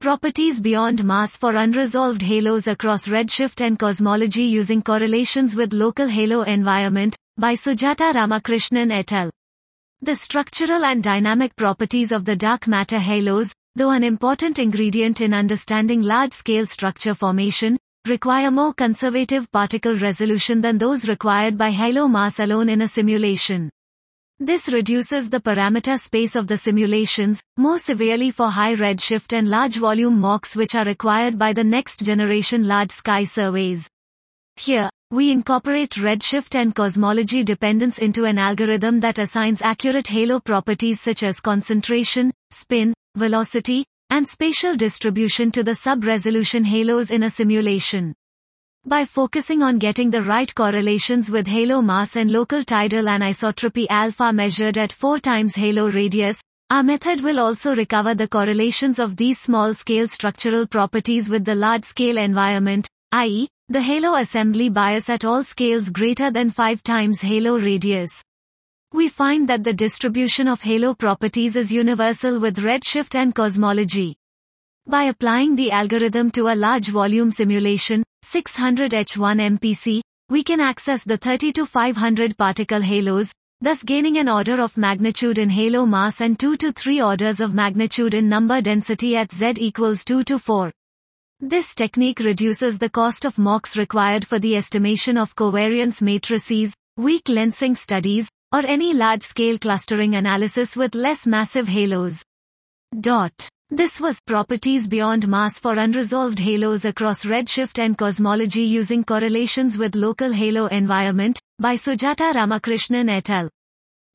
Properties beyond mass for unresolved halos across redshift and cosmology using correlations with local halo environment, by Sujatha Ramakrishnan et al. The structural and dynamic properties of the dark matter halos, though an important ingredient in understanding large-scale structure formation, require more conservative particle resolution than those required by halo mass alone in a simulation. This reduces the parameter space of the simulations, more severely for high redshift and large volume mocks which are required by the next generation large sky surveys. Here, we incorporate redshift and cosmology dependence into an algorithm that assigns accurate halo properties such as concentration, spin, velocity, and spatial distribution to the sub-resolution halos in a simulation. By focusing on getting the right correlations with halo mass and local tidal anisotropy alpha measured at 4 times halo radius, our method will also recover the correlations of these small-scale structural properties with the large-scale environment, i.e., the halo assembly bias at all scales greater than 5 times halo radius. We find that the distribution of halo properties is universal with redshift and cosmology. By applying the algorithm to a large volume simulation, 600 H1 MPC, we can access the 30 to 500 particle halos, thus gaining an order of magnitude in halo mass and 2 to 3 orders of magnitude in number density at Z equals 2 to 4. This technique reduces the cost of mocks required for the estimation of covariance matrices, weak lensing studies, or any large-scale clustering analysis with less massive halos. Dot. This was Properties Beyond Mass for Unresolved Halos Across Redshift and Cosmology Using Correlations with Local Halo Environment, by Sujatha Ramakrishnan et al.